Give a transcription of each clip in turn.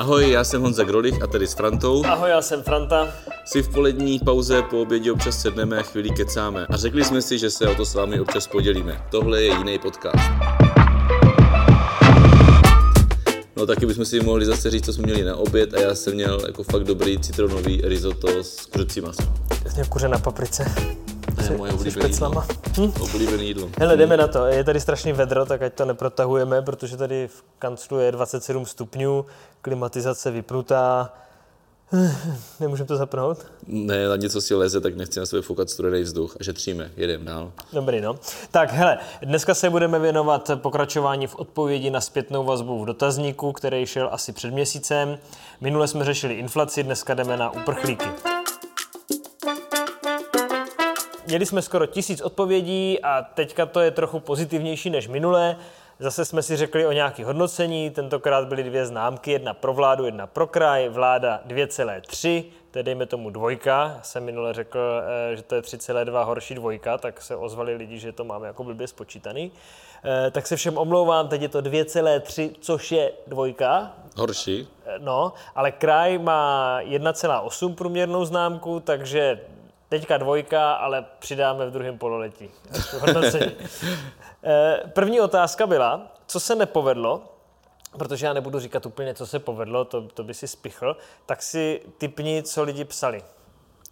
Ahoj, já jsem Honza Grolich a tady s Frantou. Ahoj, já jsem Franta. Si v polední pauze po obědě občas sedneme a chvíli kecáme. A řekli jsme si, že se o to s vámi občas podělíme. Tohle je jiný podcast. No taky bychom si mohli zase říct, co jsme měli na oběd a já jsem měl jako fakt dobrý citronový risotto s kuřecím masem. Já jsem kuře na paprice. Je moje oblíbené jídlo. Hm? Oblíbené jídlo. Hele, jdeme na to. Je tady strašný vedro, tak ať to neprotahujeme, protože tady v kanclu je 27 stupňů, klimatizace vypnutá. Nemůžeme to zapnout? Ne, na něco si leze, tak nechci na sebe foukat studený vzduch a šetříme, jedeme dál. Dobrý, no. Tak hele, dneska se budeme věnovat pokračování v odpovědi na zpětnou vazbu v dotazníku, který šel asi před měsícem. Minule jsme řešili inflaci, dneska jdeme na uprchlíky. Měli jsme skoro tisíc odpovědí a teďka to je trochu pozitivnější než minule. Zase jsme si řekli o nějaké hodnocení, tentokrát byly dvě známky, jedna pro vládu, jedna pro kraj, vláda 2,3, to je dejme tomu dvojka. Já jsem minule řekl, eh, že to je 3,2 horší dvojka, tak se ozvali lidi, že to máme jako blbě spočítaný. Eh, tak se všem omlouvám, teď je to 2,3, což je dvojka. Horší? Eh, no, ale kraj má 1,8 průměrnou známku, takže teďka dvojka, ale přidáme v druhém pololetí. Eh, první otázka byla, co se nepovedlo, protože já nebudu říkat úplně, co se povedlo, to, to by si spichl, tak si typni, co lidi psali.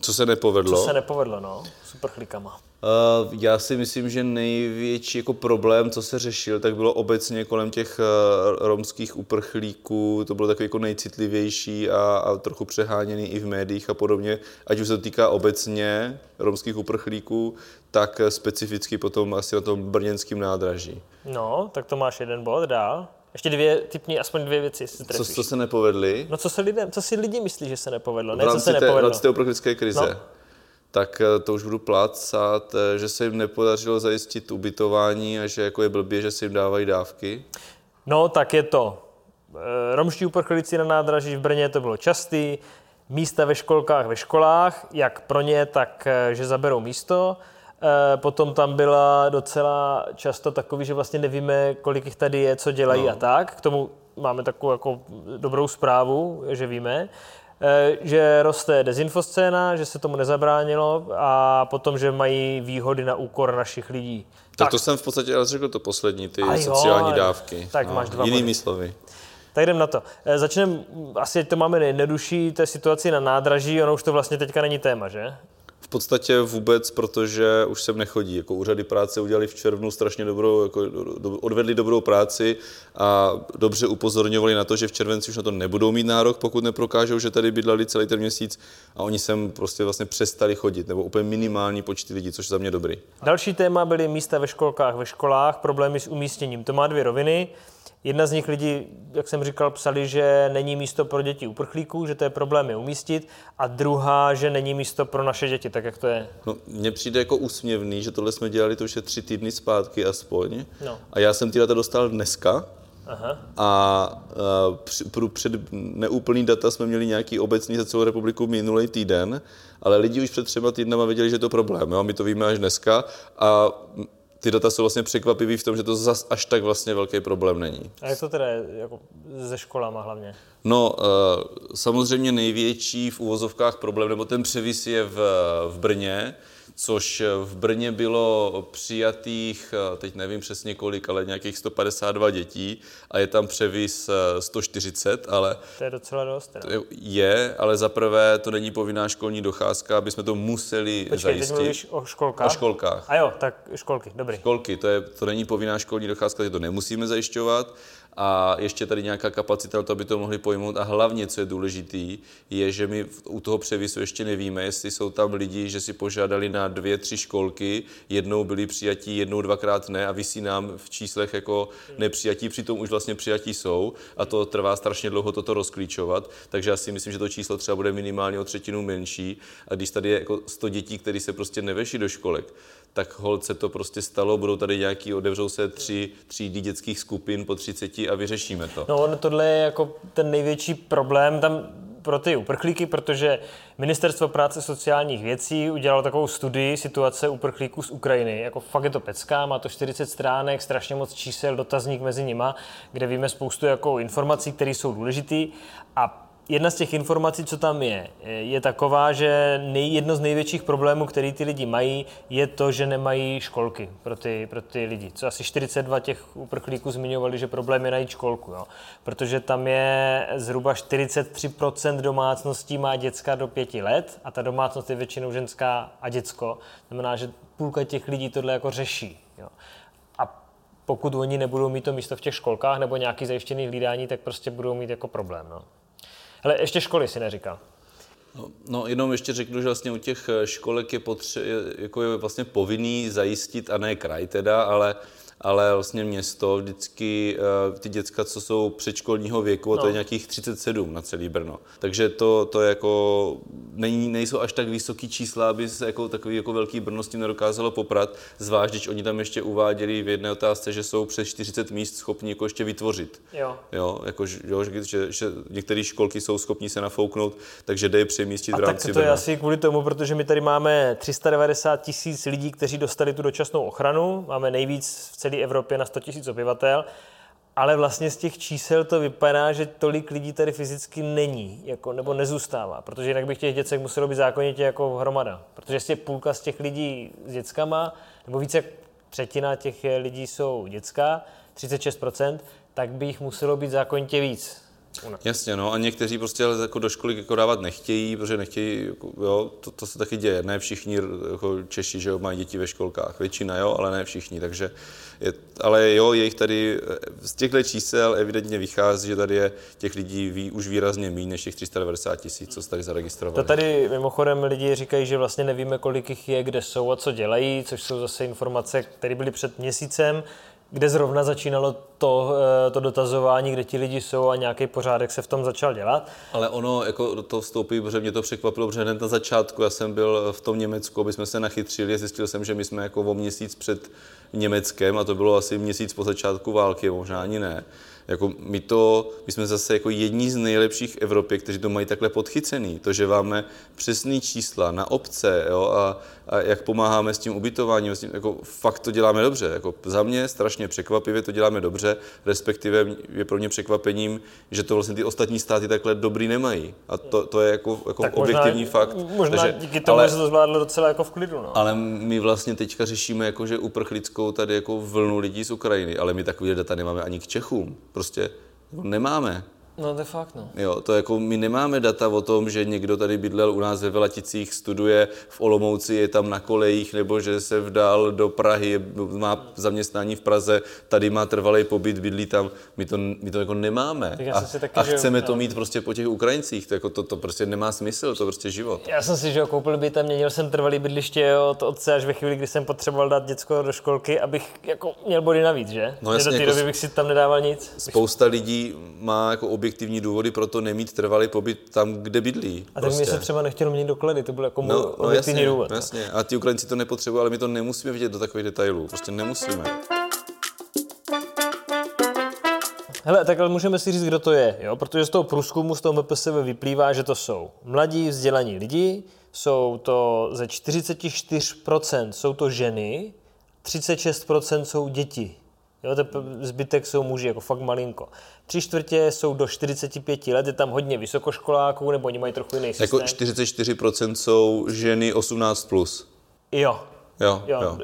Co se nepovedlo? Co se nepovedlo, no, superchlikama. Uh, já si myslím, že největší jako problém, co se řešil, tak bylo obecně kolem těch uh, romských uprchlíků. To bylo takový jako nejcitlivější a, a trochu přeháněný i v médiích a podobně. Ať už se to týká obecně romských uprchlíků, tak specificky potom asi na tom brněnském nádraží. No, tak to máš jeden bod dál. Ještě dvě, typní aspoň dvě věci, si co, co se nepovedly? No co, se lidem, co si lidi myslí, že se nepovedlo, ne co se té, nepovedlo. V rámci té uprchlické krize. No tak eh, to už budu plácat, eh, že se jim nepodařilo zajistit ubytování a že jako je blbě, že se jim dávají dávky? No, tak je to. Eh, romští uprchlíci na nádraží v Brně to bylo častý, místa ve školkách ve školách, jak pro ně, tak že zaberou místo. Potom tam byla docela často takový, že vlastně nevíme, kolik jich tady je, co dělají no. a tak. K tomu máme takovou jako dobrou zprávu, že víme. Eh, že roste dezinfoscéna, že se tomu nezabránilo a potom, že mají výhody na úkor našich lidí. Tak, tak to jsem v podstatě ale řekl to poslední, ty jo, sociální dávky. Tak no, máš dva Jinými body. slovy. Tak jdem na to. Eh, začneme, asi to máme nejjednodušší, je situaci na nádraží, ono už to vlastně teďka není téma, že? V podstatě vůbec, protože už sem nechodí. Jako úřady práce udělali v červnu strašně dobrou, jako odvedli dobrou práci a dobře upozorňovali na to, že v červenci už na to nebudou mít nárok, pokud neprokážou, že tady bydleli celý ten měsíc a oni sem prostě vlastně přestali chodit, nebo úplně minimální počty lidí, což je za mě dobrý. Další téma byly místa ve školkách, ve školách, problémy s umístěním. To má dvě roviny. Jedna z nich lidi, jak jsem říkal, psali, že není místo pro děti uprchlíků, že to je problém je umístit, a druhá, že není místo pro naše děti, tak jak to je? No, mně přijde jako úsměvný, že tohle jsme dělali to už je tři týdny zpátky aspoň. No. A já jsem ty data dostal dneska, Aha. A uh, před neúplný data jsme měli nějaký obecný za celou republiku minulý týden, ale lidi už před třema týdnama věděli, že je to problém. Jo? My to víme až dneska a ty data jsou vlastně překvapivý v tom, že to zas až tak vlastně velký problém není. A jak to teda je jako ze školama hlavně? No, uh, samozřejmě největší v úvozovkách problém, nebo ten převis je v, v Brně, což v Brně bylo přijatých, eh, teď nevím přesně kolik, ale nějakých 152 dětí a je tam převis 140, eh, ale... To je docela dost. Ne? Je, ale za prvé to není povinná školní docházka, aby jsme to museli Počkej, zajistit. Počkej, mluvíš o školkách? O školkách. A jo, tak školky, dobrý. Školky, to, je, to není povinná školní docházka, to nemusíme zajišťovat a ještě tady nějaká kapacita, to aby to mohli pojmout. A hlavně, co je důležitý, je, že my u toho převisu ještě nevíme, jestli jsou tam lidi, že si požádali na dvě, tři školky, jednou byli přijatí, jednou, dvakrát ne a vysí nám v číslech jako nepřijatí, přitom už vlastně přijatí jsou a to trvá strašně dlouho toto rozklíčovat, takže já si myslím, že to číslo třeba bude minimálně o třetinu menší. A když tady je jako 100 dětí, které se prostě neveší do školek, tak holce to prostě stalo, budou tady nějaký, odevřou se tři třídy dětských skupin po 30 a vyřešíme to. No tohle je jako ten největší problém, tam pro ty uprchlíky, protože Ministerstvo práce sociálních věcí udělalo takovou studii situace uprchlíků z Ukrajiny. Jako fakt je to pecká, má to 40 stránek, strašně moc čísel, dotazník mezi nima, kde víme spoustu jako informací, které jsou důležité a jedna z těch informací, co tam je, je taková, že nej, jedno z největších problémů, který ty lidi mají, je to, že nemají školky pro ty, pro ty lidi. Co asi 42 těch uprchlíků zmiňovali, že problém je najít školku, jo? protože tam je zhruba 43% domácností má děcka do pěti let a ta domácnost je většinou ženská a děcko. Znamená, že půlka těch lidí tohle jako řeší. Jo? A pokud oni nebudou mít to místo v těch školkách nebo nějaký zajištěný hlídání, tak prostě budou mít jako problém. No. Ale ještě školy si neříká. No, no, jenom ještě řeknu, že vlastně u těch školek je, potře- jako je vlastně povinný zajistit, a ne kraj teda, ale ale vlastně město vždycky, uh, ty děcka, co jsou předškolního věku, no. to je no. nějakých 37 na celý Brno. Takže to, to jako není, nejsou až tak vysoký čísla, aby se jako takový jako velký Brno s tím nedokázalo poprat, zvlášť když oni tam ještě uváděli v jedné otázce, že jsou přes 40 míst schopni jako ještě vytvořit. Jo. Jo, jako, jo že, že některé školky jsou schopni se nafouknout, takže jde je přemístit v rámci tak to Brna. je asi kvůli tomu, protože my tady máme 390 tisíc lidí, kteří dostali tu dočasnou ochranu, máme nejvíc v celé celé Evropě na 100 000 obyvatel, ale vlastně z těch čísel to vypadá, že tolik lidí tady fyzicky není, jako, nebo nezůstává, protože jinak by těch děcek muselo být zákonitě jako hromada. Protože jestli půlka z těch lidí s dětskama, nebo více třetina těch lidí jsou dětská, 36%, tak by jich muselo být zákonitě víc. Jasně, no a někteří prostě jako do školy jako dávat nechtějí, protože nechtějí, jako, jo, to, to, se taky děje, ne všichni jako Češi, že jo, mají děti ve školkách, většina jo, ale ne všichni, takže je, ale jo, je jich tady, z těchto čísel evidentně vychází, že tady je těch lidí ví, už výrazně méně než těch 390 tisíc, co se tady zaregistrovali. To tady mimochodem lidi říkají, že vlastně nevíme, kolik jich je, kde jsou a co dělají, což jsou zase informace, které byly před měsícem kde zrovna začínalo to, eh, to dotazování, kde ti lidi jsou a nějaký pořádek se v tom začal dělat. Ale ono jako do toho vstoupí, protože mě to překvapilo, protože hned na začátku já jsem byl v tom Německu, aby jsme se nachytřili, zjistil jsem, že my jsme jako o měsíc před Německem a to bylo asi měsíc po začátku války, možná ani ne. Jako my, to, my jsme zase jako jedni z nejlepších v Evropě, kteří to mají takhle podchycený. To, že máme přesné čísla na obce jo, a, jak pomáháme s tím ubytováním, s tím, jako fakt to děláme dobře. Jako za mě strašně překvapivě to děláme dobře, respektive je pro mě překvapením, že to vlastně ty ostatní státy takhle dobrý nemají. A to, to je jako, jako tak objektivní možná, fakt. Možná Takže, díky tomu, ale, že se to zvládlo docela jako v klidu. No. Ale my vlastně teďka řešíme jako, že uprchlickou tady jako vlnu lidí z Ukrajiny, ale my takové data nemáme ani k Čechům prostě nemáme. No de fakt, no. Jo, to jako my nemáme data o tom, že někdo tady bydlel u nás ve Velaticích, studuje v Olomouci, je tam na kolejích, nebo že se vdal do Prahy, má zaměstnání v Praze, tady má trvalý pobyt, bydlí tam. My to, my to jako nemáme. A, taky, a chceme že, to no. mít prostě po těch Ukrajincích. To, jako to, to prostě nemá smysl, to prostě život. Já jsem si, že koupil by tam, měnil jsem trvalý bydliště od otce až ve chvíli, kdy jsem potřeboval dát děcko do školky, abych jako měl body navíc, že? No jasně, do té jako doby bych si tam nedával nic. Spousta lidí má jako objektivní důvody pro to nemít trvalý pobyt tam, kde bydlí. A tak prostě. mě se třeba nechtělo měnit doklady, to byl jako no, no, objektivní jasně, důvod. Jasně, a ti Ukrajinci to nepotřebují, ale my to nemusíme vidět do takových detailů. Prostě nemusíme. Hele, tak ale můžeme si říct, kdo to je, jo? protože z toho průzkumu, z toho MPSV vyplývá, že to jsou mladí, vzdělaní lidi, jsou to ze 44% jsou to ženy, 36% jsou děti. Jo, to zbytek jsou muži, jako fakt malinko. Tři čtvrtě jsou do 45 let, je tam hodně vysokoškoláků, nebo oni mají trochu jiný systém. Jako 44% jsou ženy 18+. Plus. Jo. Jo, jo. jo.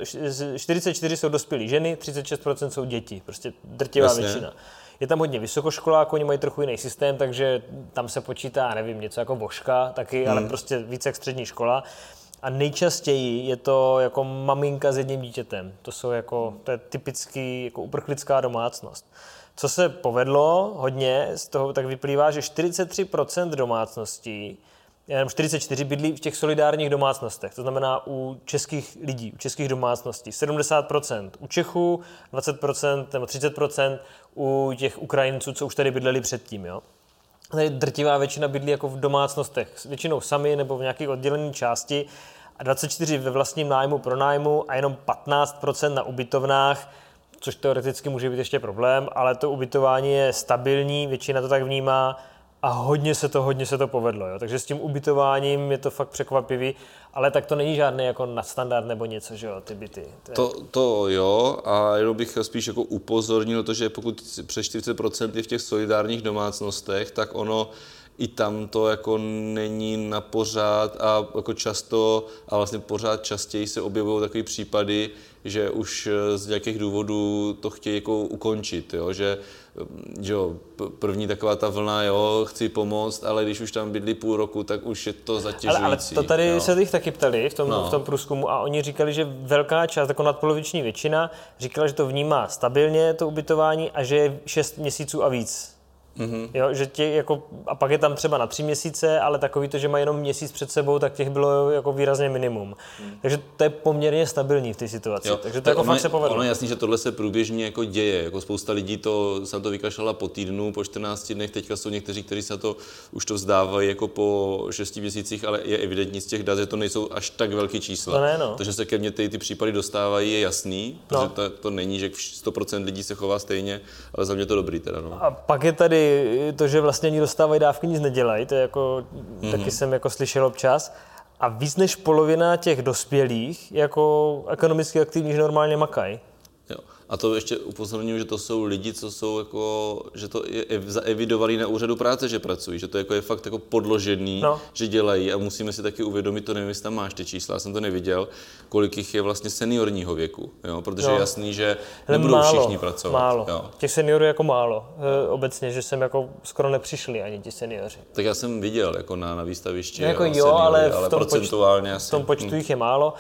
44 jsou dospělí ženy, 36% jsou děti, prostě drtivá Jasně. většina. Je tam hodně vysokoškoláků, oni mají trochu jiný systém, takže tam se počítá, nevím, něco jako voška taky, hmm. ale prostě více jak střední škola. A nejčastěji je to jako maminka s jedním dítětem. To jsou jako, to je typický jako uprchlická domácnost. Co se povedlo hodně, z toho tak vyplývá, že 43% domácností, jenom 44 bydlí v těch solidárních domácnostech, to znamená u českých lidí, u českých domácností. 70% u Čechů, 20% nebo 30% u těch Ukrajinců, co už tady bydleli předtím. Jo? Tady drtivá většina bydlí jako v domácnostech, většinou sami nebo v nějaké oddělené části a 24 ve vlastním nájmu pro nájmu a jenom 15% na ubytovnách, což teoreticky může být ještě problém, ale to ubytování je stabilní, většina to tak vnímá a hodně se to, hodně se to povedlo. Jo. Takže s tím ubytováním je to fakt překvapivý, ale tak to není žádný jako nadstandard nebo něco, že jo, ty byty. To, to jo, a jenom bych spíš jako upozornil to, že pokud přes 40% je v těch solidárních domácnostech, tak ono i tam to jako není na pořád a jako často a vlastně pořád častěji se objevují takové případy, že už z nějakých důvodů to chtějí jako ukončit, jo? že že jo, první taková ta vlna, jo, chci pomoct, ale když už tam bydlí půl roku, tak už je to zatěžující. Ale, ale to tady jo. se jich taky ptali v tom, no. v tom průzkumu a oni říkali, že velká část, jako nadpoloviční většina, říkala, že to vnímá stabilně, to ubytování a že je 6 měsíců a víc. Mm-hmm. Jo, že tě jako, a pak je tam třeba na tři měsíce, ale takový to, že má jenom měsíc před sebou, tak těch bylo jako výrazně minimum. Mm. Takže to je poměrně stabilní v té situaci. Jo. Takže to, to jako ono, fakt se povedlo. Ono je jasný, že tohle se průběžně jako děje. Jako spousta lidí to, se to vykašlala po týdnu, po 14 dnech. Teďka jsou někteří, kteří se to už to vzdávají jako po 6 měsících, ale je evidentní z těch dat, že to nejsou až tak velké čísla. No ne, no. Takže se ke mně ty, ty případy dostávají, je jasný, no. protože to, to není, že 100% lidí se chová stejně, ale za mě to dobrý teda. No. A pak je tady to, že vlastně oni dostávají dávky, nic nedělají, to je jako, mm-hmm. taky jsem jako slyšel občas. A víc než polovina těch dospělých jako ekonomicky aktivních normálně makají. A to ještě upozorňuji, že to jsou lidi, co jsou jako, že to je zaevidovaný na úřadu práce, že pracují, že to jako je fakt jako podložený, no. že dělají a musíme si taky uvědomit, to nevím, jestli tam máš ty čísla, já jsem to neviděl, kolik jich je vlastně seniorního věku, jo? protože no. je jasný, že nebudou málo, všichni pracovat. Málo. Jo. Těch seniorů jako málo, e, obecně, že jsem jako skoro nepřišli ani ti seniori. Tak já jsem viděl jako na, na výstavišti. No, jako jo, seniory, ale v tom, procentuálně počtu, asi. v tom počtu hm. jich je málo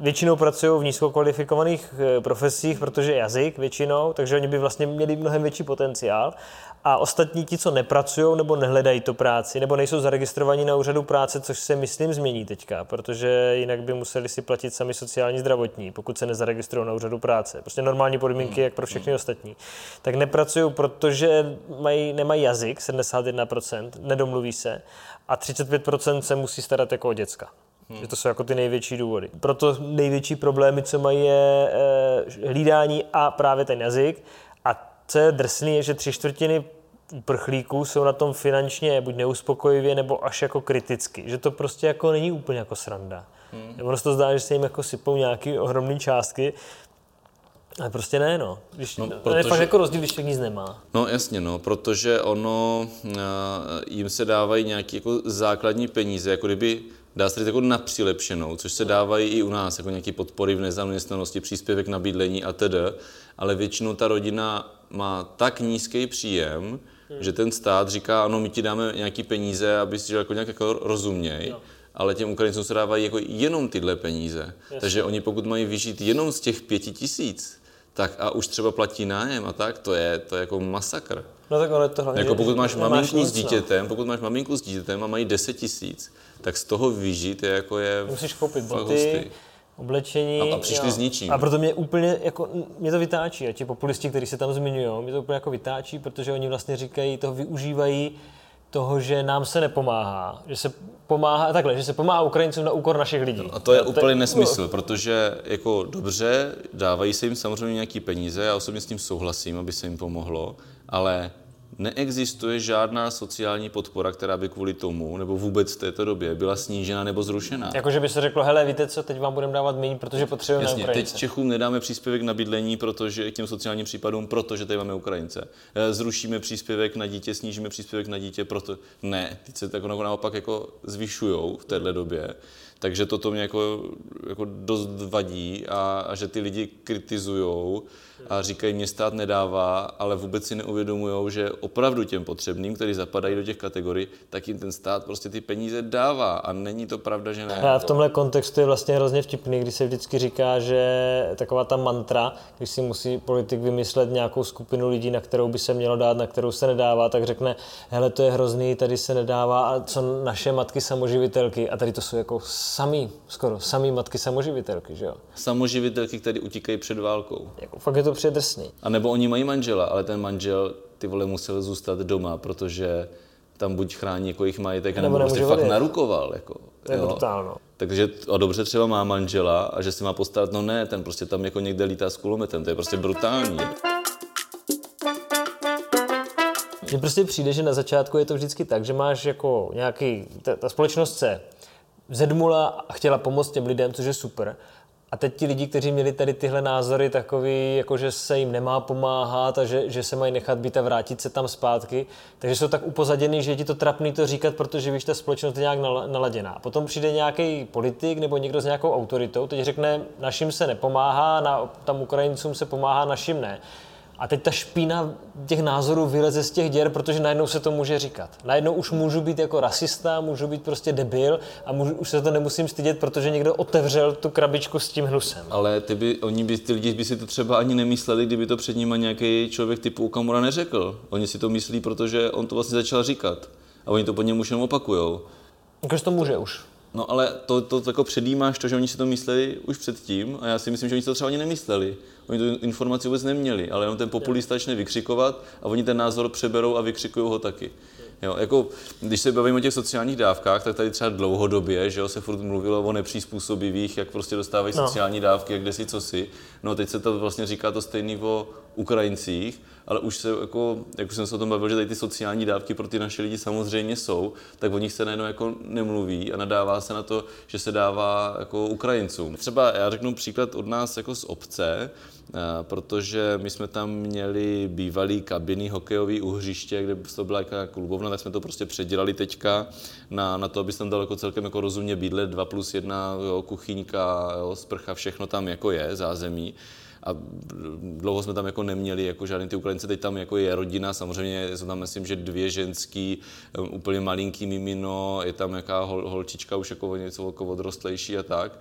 většinou pracují v nízkokvalifikovaných eh, profesích, protože jazyk většinou, takže oni by vlastně měli mnohem větší potenciál. A ostatní ti, co nepracují nebo nehledají to práci, nebo nejsou zaregistrovaní na úřadu práce, což se myslím změní teďka, protože jinak by museli si platit sami sociální zdravotní, pokud se nezaregistrují na úřadu práce. Prostě normální podmínky, jak pro všechny ostatní. Tak nepracují, protože mají, nemají jazyk, 71%, nedomluví se, a 35% se musí starat jako o děcka. Hmm. Že to jsou jako ty největší důvody. Proto největší problémy, co mají, je e, hlídání a právě ten jazyk. A co je drsný, je, že tři čtvrtiny uprchlíků jsou na tom finančně buď neuspokojivě, nebo až jako kriticky. Že to prostě jako není úplně jako sranda. Hmm. Ono se to zdá, že se jim jako sypou nějaké ohromné částky, ale prostě ne, no. Když, no protože, je fakt jako rozdíl, když nic nemá. No jasně, no, protože ono, uh, jim se dávají nějaké jako základní peníze, jako kdyby dá se říct jako na přilepšenou, což se dávají i u nás, jako nějaké podpory v nezaměstnanosti, příspěvek na bydlení a tedy, ale většinou ta rodina má tak nízký příjem, hmm. že ten stát říká, ano, my ti dáme nějaký peníze, aby si žil jako nějak jako rozuměj, no. ale těm Ukrajincům se dávají jako jenom tyhle peníze. Jasně. Takže oni pokud mají vyžít jenom z těch pěti tisíc, tak a už třeba platí nájem a tak, to je, to je jako masakr. No tak ale to hlavně, jako pokud máš maminku s no. dítětem, no. pokud máš maminku s dítětem a mají 10 tisíc, tak z toho vyžít je jako je... Musíš koupit boty, oblečení. A, a přišli jo. s ničím. A proto mě úplně, jako, mě to vytáčí. A ti populisti, kteří se tam zmiňují, mě to úplně jako vytáčí, protože oni vlastně říkají, toho využívají toho, že nám se nepomáhá, že se pomáhá, takhle, že se pomáhá Ukrajincům na úkor našich lidí. No, a to je úplně nesmysl, protože jako dobře, dávají se jim samozřejmě nějaký peníze, já osobně s tím souhlasím, aby se jim pomohlo, ale neexistuje žádná sociální podpora, která by kvůli tomu, nebo vůbec v této době, byla snížena nebo zrušena. Jakože by se řeklo, hele, víte co, teď vám budeme dávat méně, protože potřebujeme Jasně, Ukrajince. teď Čechům nedáme příspěvek na bydlení, protože k těm sociálním případům, protože tady máme Ukrajince. Eh, zrušíme příspěvek na dítě, snížíme příspěvek na dítě, proto ne, teď se tak naopak jako zvyšují v této době. Takže toto mě jako, jako dost vadí a, a že ty lidi kritizují a říkají, mě stát nedává, ale vůbec si neuvědomují, že opravdu těm potřebným, kteří zapadají do těch kategorií, tak jim ten stát prostě ty peníze dává a není to pravda, že ne. A v tomhle kontextu je vlastně hrozně vtipný, když se vždycky říká, že taková ta mantra, když si musí politik vymyslet nějakou skupinu lidí, na kterou by se mělo dát, na kterou se nedává, tak řekne, hele, to je hrozný, tady se nedává, a co naše matky samoživitelky, a tady to jsou jako samý, skoro samý matky samoživitelky, že jo? Samoživitelky, které utíkají před válkou. Jako, fakt je to přijde drsný. A nebo oni mají manžela, ale ten manžel ty vole musel zůstat doma, protože tam buď chrání jako jejich majetek, nebo, nebo prostě fakt narukoval. Jako, to je jo. brutálno. Takže a dobře třeba má manžela a že si má postarat, no ne, ten prostě tam jako někde lítá s kulometem, to je prostě brutální. Mně prostě přijde, že na začátku je to vždycky tak, že máš jako nějaký, ta, ta společnost se zedmula a chtěla pomoct těm lidem, což je super. A teď ti lidi, kteří měli tady tyhle názory takový, jako že se jim nemá pomáhat a že, že se mají nechat být a vrátit se tam zpátky, takže jsou tak upozaděný, že je ti to trapný to říkat, protože víš, ta společnost je nějak naladěná. Potom přijde nějaký politik nebo někdo s nějakou autoritou, teď řekne, našim se nepomáhá, na, tam Ukrajincům se pomáhá, našim ne. A teď ta špína těch názorů vyleze z těch děr, protože najednou se to může říkat. Najednou už můžu být jako rasista, můžu být prostě debil a můžu, už se to nemusím stydět, protože někdo otevřel tu krabičku s tím hnusem. Ale ty, by, oni by, ty lidi by si to třeba ani nemysleli, kdyby to před nimi nějaký člověk typu Okamura neřekl. Oni si to myslí, protože on to vlastně začal říkat. A oni to po něm už jenom opakujou. Jakože to může už. No ale to, to, to jako předjímáš to, že oni si to mysleli už předtím a já si myslím, že oni si to třeba ani nemysleli. Oni tu informaci vůbec neměli, ale jenom ten populista začne vykřikovat a oni ten názor přeberou a vykřikují ho taky. Jo, jako, když se bavíme o těch sociálních dávkách, tak tady třeba dlouhodobě, že jo, se furt mluvilo o nepřizpůsobivých, jak prostě dostávají no. sociální dávky, jak kde si co si. No teď se to vlastně říká to stejný o Ukrajincích, ale už se, jako, jak už jsem se o tom bavil, že tady ty sociální dávky pro ty naše lidi samozřejmě jsou, tak o nich se najednou jako nemluví a nadává se na to, že se dává jako Ukrajincům. Třeba já řeknu příklad od nás jako z obce, protože my jsme tam měli bývalý kabiny hokejový uhřiště, kde to byla jaká klubovna, tak jsme to prostě předělali teďka na, na to, aby tam dal jako celkem jako rozumně bydlet, 2 plus 1, jo, kuchyňka, jo, sprcha, všechno tam jako je, zázemí a dlouho jsme tam jako neměli jako žádný ty Ukrajince, teď tam jako je rodina, samozřejmě jsou tam myslím, že dvě ženský, um, úplně malinký mimino, je tam jaká hol, holčička už jako něco jako odrostlejší a tak.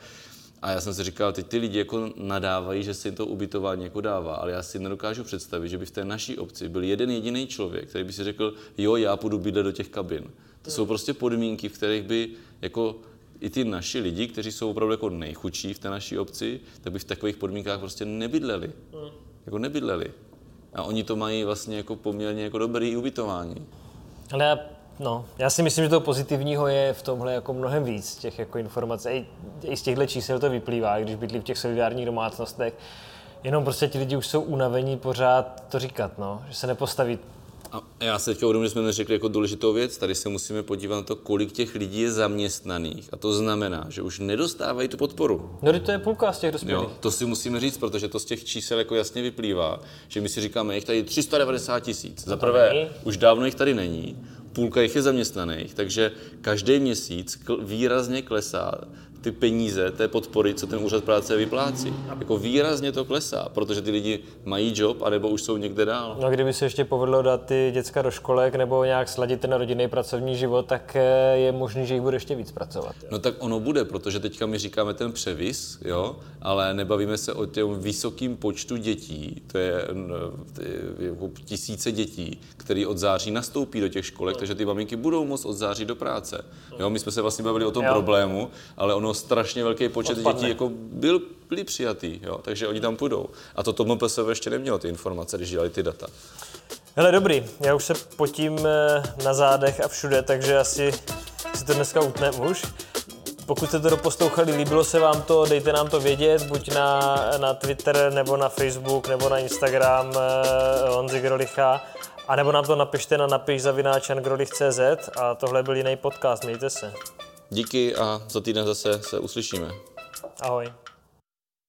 A já jsem si říkal, teď ty lidi jako nadávají, že se jim to ubytování jako dává, ale já si nedokážu představit, že by v té naší obci byl jeden jediný člověk, který by si řekl, jo, já půjdu bydlet do těch kabin. To jsou prostě podmínky, v kterých by jako i ty naši lidi, kteří jsou opravdu jako nejchudší v té naší obci, tak by v takových podmínkách prostě nebydleli. Jako nebydleli. A oni to mají vlastně jako poměrně jako dobrý ubytování. Ale já No, já si myslím, že toho pozitivního je v tomhle jako mnohem víc těch jako informací. I, I z těchto čísel to vyplývá, když bydlí v těch solidárních domácnostech. Jenom prostě ti lidi už jsou unavení pořád to říkat, no, že se nepostaví a já se teďka uvědomím, že jsme neřekli jako důležitou věc. Tady se musíme podívat na to, kolik těch lidí je zaměstnaných. A to znamená, že už nedostávají tu podporu. No, to je půlka z těch dospělých. Jo, to si musíme říct, protože to z těch čísel jako jasně vyplývá, že my si říkáme, jich tady 390 tisíc. Za prvé, už dávno jich tady není půlka jich je zaměstnaných, takže každý měsíc výrazně klesá ty peníze té podpory, co ten úřad práce vyplácí. Jako výrazně to klesá, protože ty lidi mají job, anebo už jsou někde dál. No kdyby se ještě povedlo dát ty děcka do školek nebo nějak sladit ten rodinný pracovní život, tak eh, je možné, že jich bude ještě víc pracovat. Jo? No tak ono bude, protože teďka my říkáme ten převis, jo, ale nebavíme se o těm vysokým počtu dětí, to je, to je jako tisíce dětí, který od září nastoupí do těch školek, no. takže ty maminky budou moct od září do práce. Jo, my jsme se vlastně bavili o tom jo. problému, ale ono strašně velký počet Odpadne. dětí jako byl, byli přijatý, jo, takže oni tam půjdou. A to tomu MPSV ještě nemělo ty informace, když dělali ty data. Hele, dobrý, já už se potím eh, na zádech a všude, takže asi si to dneska utne už. Pokud jste to doposlouchali, líbilo se vám to, dejte nám to vědět, buď na, na Twitter, nebo na Facebook, nebo na Instagram eh, Honzi Grolicha, a nebo nám to napište na napiš a tohle byl jiný podcast, mějte se. Díky a za týden zase se uslyšíme. Ahoj.